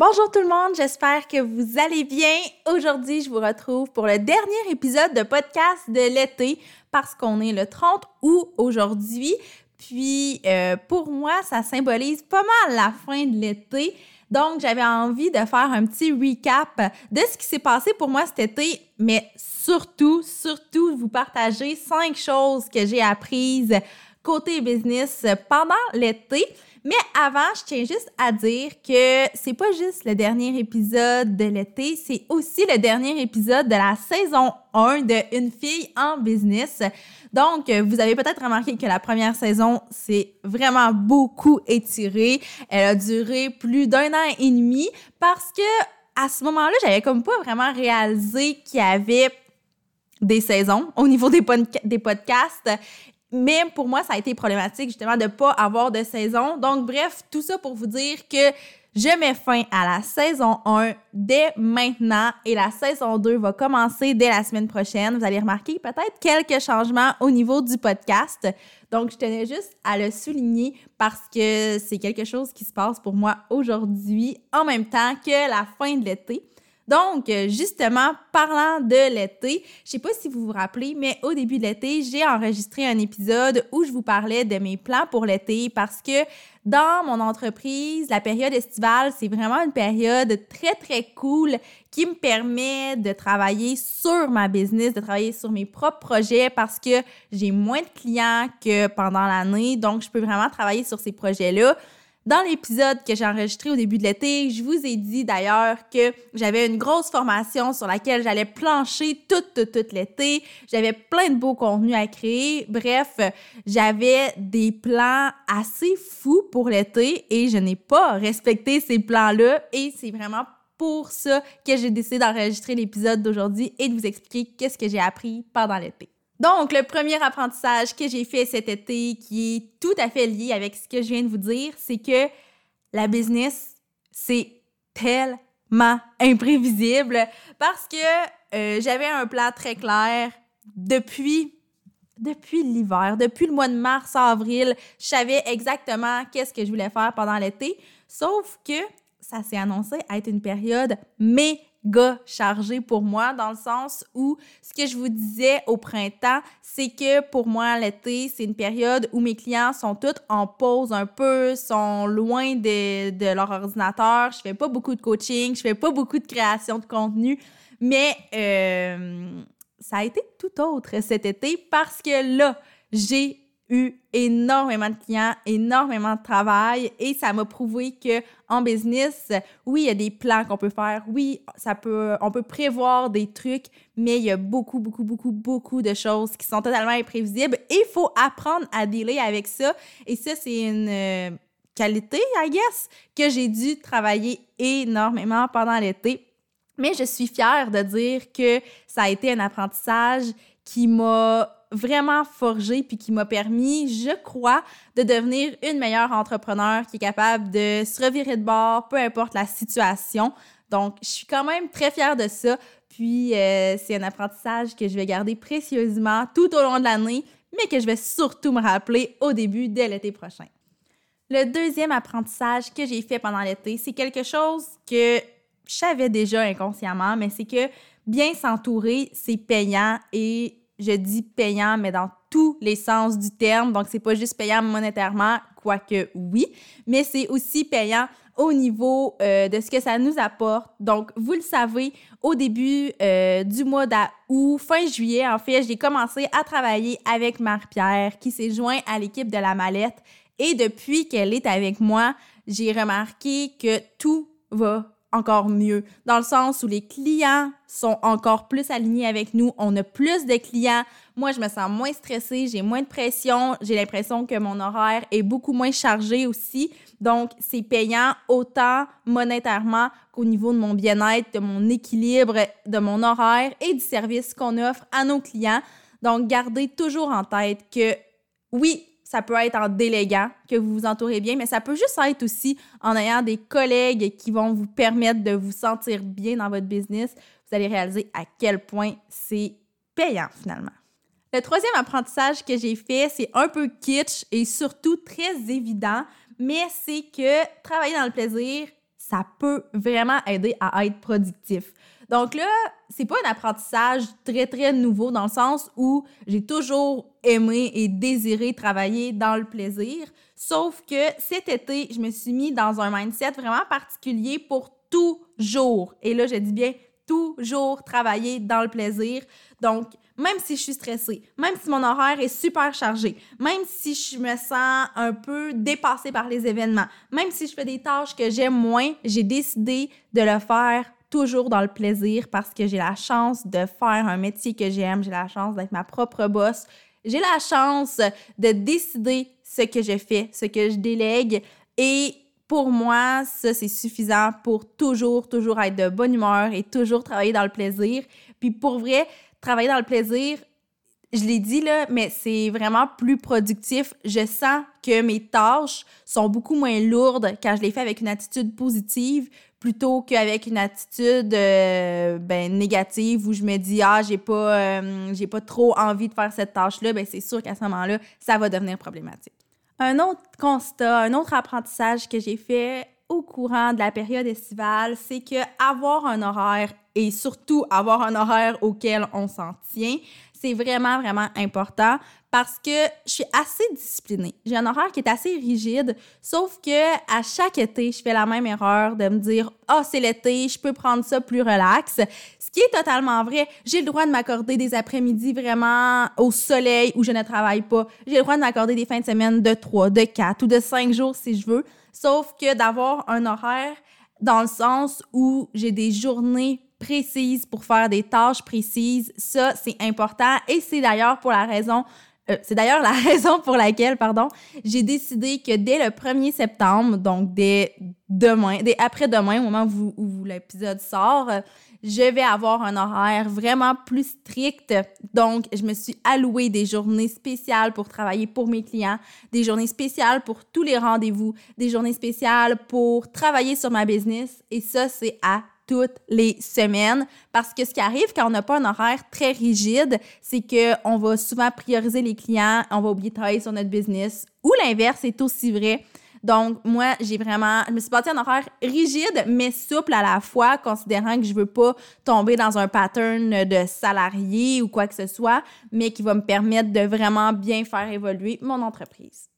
Bonjour tout le monde, j'espère que vous allez bien. Aujourd'hui, je vous retrouve pour le dernier épisode de podcast de l'été parce qu'on est le 30 août aujourd'hui. Puis euh, pour moi, ça symbolise pas mal la fin de l'été. Donc, j'avais envie de faire un petit recap de ce qui s'est passé pour moi cet été, mais surtout, surtout, vous partager cinq choses que j'ai apprises côté business pendant l'été. Mais avant, je tiens juste à dire que c'est pas juste le dernier épisode de l'été, c'est aussi le dernier épisode de la saison 1 de Une fille en business. Donc, vous avez peut-être remarqué que la première saison s'est vraiment beaucoup étirée. Elle a duré plus d'un an et demi parce que à ce moment-là, j'avais comme pas vraiment réalisé qu'il y avait des saisons au niveau des, des podcasts mais pour moi, ça a été problématique justement de ne pas avoir de saison. Donc, bref, tout ça pour vous dire que je mets fin à la saison 1 dès maintenant et la saison 2 va commencer dès la semaine prochaine. Vous allez remarquer peut-être quelques changements au niveau du podcast. Donc, je tenais juste à le souligner parce que c'est quelque chose qui se passe pour moi aujourd'hui en même temps que la fin de l'été. Donc, euh, justement, parlant de l'été, je sais pas si vous vous rappelez, mais au début de l'été, j'ai enregistré un épisode où je vous parlais de mes plans pour l'été parce que dans mon entreprise, la période estivale, c'est vraiment une période très, très cool qui me permet de travailler sur ma business, de travailler sur mes propres projets parce que j'ai moins de clients que pendant l'année. Donc, je peux vraiment travailler sur ces projets-là. Dans l'épisode que j'ai enregistré au début de l'été, je vous ai dit d'ailleurs que j'avais une grosse formation sur laquelle j'allais plancher tout, tout, tout l'été. J'avais plein de beaux contenus à créer. Bref, j'avais des plans assez fous pour l'été et je n'ai pas respecté ces plans-là et c'est vraiment pour ça que j'ai décidé d'enregistrer l'épisode d'aujourd'hui et de vous expliquer qu'est-ce que j'ai appris pendant l'été. Donc, le premier apprentissage que j'ai fait cet été, qui est tout à fait lié avec ce que je viens de vous dire, c'est que la business, c'est tellement imprévisible parce que euh, j'avais un plan très clair. Depuis depuis l'hiver, depuis le mois de mars, avril, je savais exactement qu'est-ce que je voulais faire pendant l'été, sauf que ça s'est annoncé être une période mais méga chargé pour moi dans le sens où ce que je vous disais au printemps, c'est que pour moi, l'été, c'est une période où mes clients sont tous en pause un peu, sont loin de, de leur ordinateur. Je fais pas beaucoup de coaching, je fais pas beaucoup de création de contenu, mais euh, ça a été tout autre cet été parce que là, j'ai eu énormément de clients, énormément de travail et ça m'a prouvé que en business, oui, il y a des plans qu'on peut faire, oui, ça peut on peut prévoir des trucs, mais il y a beaucoup beaucoup beaucoup beaucoup de choses qui sont totalement imprévisibles et il faut apprendre à dealer avec ça et ça c'est une euh, qualité, I guess, que j'ai dû travailler énormément pendant l'été. Mais je suis fière de dire que ça a été un apprentissage qui m'a vraiment forgé puis qui m'a permis, je crois, de devenir une meilleure entrepreneur qui est capable de se revirer de bord, peu importe la situation. Donc, je suis quand même très fière de ça. Puis, euh, c'est un apprentissage que je vais garder précieusement tout au long de l'année, mais que je vais surtout me rappeler au début de l'été prochain. Le deuxième apprentissage que j'ai fait pendant l'été, c'est quelque chose que je savais déjà inconsciemment, mais c'est que bien s'entourer, c'est payant et je dis payant, mais dans tous les sens du terme. Donc, c'est pas juste payant monétairement, quoique oui, mais c'est aussi payant au niveau euh, de ce que ça nous apporte. Donc, vous le savez, au début euh, du mois d'août, fin juillet, en fait, j'ai commencé à travailler avec Marie-Pierre qui s'est joint à l'équipe de la mallette. Et depuis qu'elle est avec moi, j'ai remarqué que tout va encore mieux, dans le sens où les clients sont encore plus alignés avec nous, on a plus de clients. Moi, je me sens moins stressée, j'ai moins de pression, j'ai l'impression que mon horaire est beaucoup moins chargé aussi. Donc, c'est payant autant monétairement qu'au niveau de mon bien-être, de mon équilibre, de mon horaire et du service qu'on offre à nos clients. Donc, gardez toujours en tête que oui, ça peut être en déléguant que vous vous entourez bien, mais ça peut juste être aussi en ayant des collègues qui vont vous permettre de vous sentir bien dans votre business. Vous allez réaliser à quel point c'est payant finalement. Le troisième apprentissage que j'ai fait, c'est un peu kitsch et surtout très évident, mais c'est que travailler dans le plaisir, ça peut vraiment aider à être productif. Donc là, c'est pas un apprentissage très, très nouveau dans le sens où j'ai toujours aimé et désiré travailler dans le plaisir. Sauf que cet été, je me suis mis dans un mindset vraiment particulier pour toujours. Et là, je dis bien toujours travailler dans le plaisir. Donc, même si je suis stressée, même si mon horaire est super chargé, même si je me sens un peu dépassée par les événements, même si je fais des tâches que j'aime moins, j'ai décidé de le faire toujours dans le plaisir parce que j'ai la chance de faire un métier que j'aime, j'ai la chance d'être ma propre boss, j'ai la chance de décider ce que je fais, ce que je délègue et pour moi, ça, c'est suffisant pour toujours, toujours être de bonne humeur et toujours travailler dans le plaisir. Puis pour vrai, travailler dans le plaisir, je l'ai dit là, mais c'est vraiment plus productif. Je sens que mes tâches sont beaucoup moins lourdes quand je les fais avec une attitude positive plutôt qu'avec une attitude euh, ben, négative où je me dis ah j'ai pas euh, j'ai pas trop envie de faire cette tâche là ben c'est sûr qu'à ce moment-là ça va devenir problématique. Un autre constat, un autre apprentissage que j'ai fait au courant de la période estivale, c'est que avoir un horaire et surtout avoir un horaire auquel on s'en tient, c'est vraiment, vraiment important parce que je suis assez disciplinée. J'ai un horaire qui est assez rigide, sauf que à chaque été, je fais la même erreur de me dire "Ah, oh, c'est l'été, je peux prendre ça plus relax." Ce qui est totalement vrai. J'ai le droit de m'accorder des après-midi vraiment au soleil où je ne travaille pas. J'ai le droit de m'accorder des fins de semaine de 3, de 4 ou de 5 jours si je veux, sauf que d'avoir un horaire dans le sens où j'ai des journées précises pour faire des tâches précises. Ça, c'est important et c'est d'ailleurs pour la raison euh, c'est d'ailleurs la raison pour laquelle, pardon, j'ai décidé que dès le 1er septembre, donc dès demain, dès après-demain, au moment où, où l'épisode sort, je vais avoir un horaire vraiment plus strict. Donc, je me suis alloué des journées spéciales pour travailler pour mes clients, des journées spéciales pour tous les rendez-vous, des journées spéciales pour travailler sur ma business. Et ça, c'est à toutes les semaines. Parce que ce qui arrive quand on n'a pas un horaire très rigide, c'est qu'on va souvent prioriser les clients, on va oublier de travailler sur notre business. Ou l'inverse est aussi vrai. Donc, moi, j'ai vraiment, je me suis bâti un horaire rigide, mais souple à la fois, considérant que je veux pas tomber dans un pattern de salarié ou quoi que ce soit, mais qui va me permettre de vraiment bien faire évoluer mon entreprise.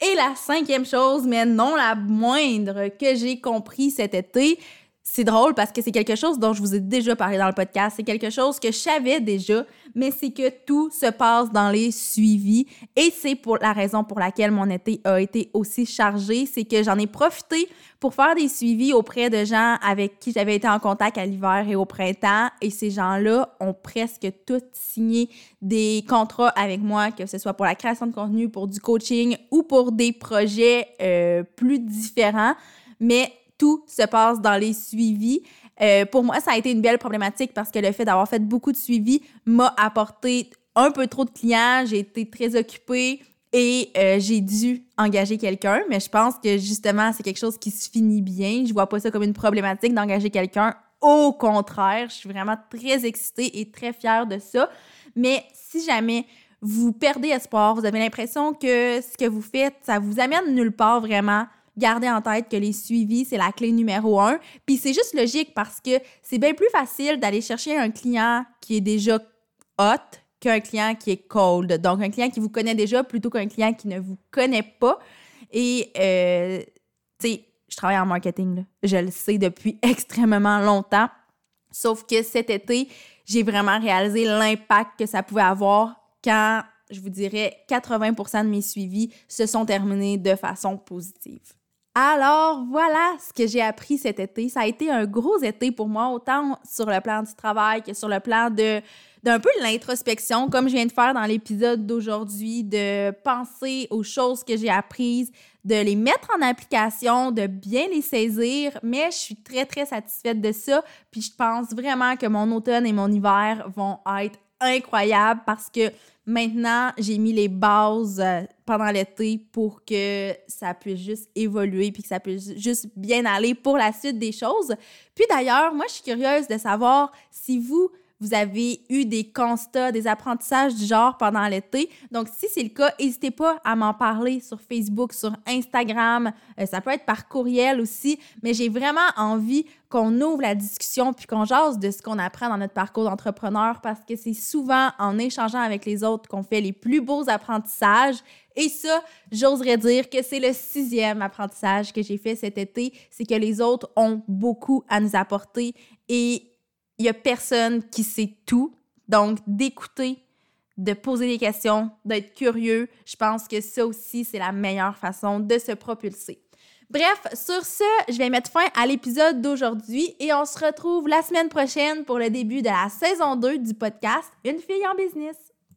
Et la cinquième chose, mais non la moindre, que j'ai compris cet été, c'est drôle parce que c'est quelque chose dont je vous ai déjà parlé dans le podcast. C'est quelque chose que je savais déjà, mais c'est que tout se passe dans les suivis. Et c'est pour la raison pour laquelle mon été a été aussi chargé. C'est que j'en ai profité pour faire des suivis auprès de gens avec qui j'avais été en contact à l'hiver et au printemps. Et ces gens-là ont presque tous signé des contrats avec moi, que ce soit pour la création de contenu, pour du coaching ou pour des projets euh, plus différents. Mais tout se passe dans les suivis. Euh, pour moi, ça a été une belle problématique parce que le fait d'avoir fait beaucoup de suivis m'a apporté un peu trop de clients. J'ai été très occupée et euh, j'ai dû engager quelqu'un. Mais je pense que justement, c'est quelque chose qui se finit bien. Je vois pas ça comme une problématique d'engager quelqu'un. Au contraire, je suis vraiment très excitée et très fière de ça. Mais si jamais vous perdez espoir, vous avez l'impression que ce que vous faites, ça vous amène nulle part vraiment, Gardez en tête que les suivis, c'est la clé numéro un. Puis c'est juste logique parce que c'est bien plus facile d'aller chercher un client qui est déjà hot qu'un client qui est cold. Donc, un client qui vous connaît déjà plutôt qu'un client qui ne vous connaît pas. Et, euh, tu sais, je travaille en marketing, je le sais depuis extrêmement longtemps. Sauf que cet été, j'ai vraiment réalisé l'impact que ça pouvait avoir quand, je vous dirais, 80% de mes suivis se sont terminés de façon positive. Alors voilà ce que j'ai appris cet été. Ça a été un gros été pour moi, autant sur le plan du travail que sur le plan de d'un peu l'introspection, comme je viens de faire dans l'épisode d'aujourd'hui, de penser aux choses que j'ai apprises, de les mettre en application, de bien les saisir. Mais je suis très, très satisfaite de ça. Puis je pense vraiment que mon automne et mon hiver vont être incroyables parce que Maintenant, j'ai mis les bases euh, pendant l'été pour que ça puisse juste évoluer puis que ça puisse juste bien aller pour la suite des choses. Puis d'ailleurs, moi, je suis curieuse de savoir si vous, vous avez eu des constats, des apprentissages du genre pendant l'été. Donc, si c'est le cas, n'hésitez pas à m'en parler sur Facebook, sur Instagram. Euh, ça peut être par courriel aussi. Mais j'ai vraiment envie qu'on ouvre la discussion puis qu'on jase de ce qu'on apprend dans notre parcours d'entrepreneur parce que c'est souvent en échangeant avec les autres qu'on fait les plus beaux apprentissages. Et ça, j'oserais dire que c'est le sixième apprentissage que j'ai fait cet été, c'est que les autres ont beaucoup à nous apporter et il n'y a personne qui sait tout. Donc, d'écouter, de poser des questions, d'être curieux, je pense que ça aussi, c'est la meilleure façon de se propulser. Bref, sur ce, je vais mettre fin à l'épisode d'aujourd'hui et on se retrouve la semaine prochaine pour le début de la saison 2 du podcast Une fille en business.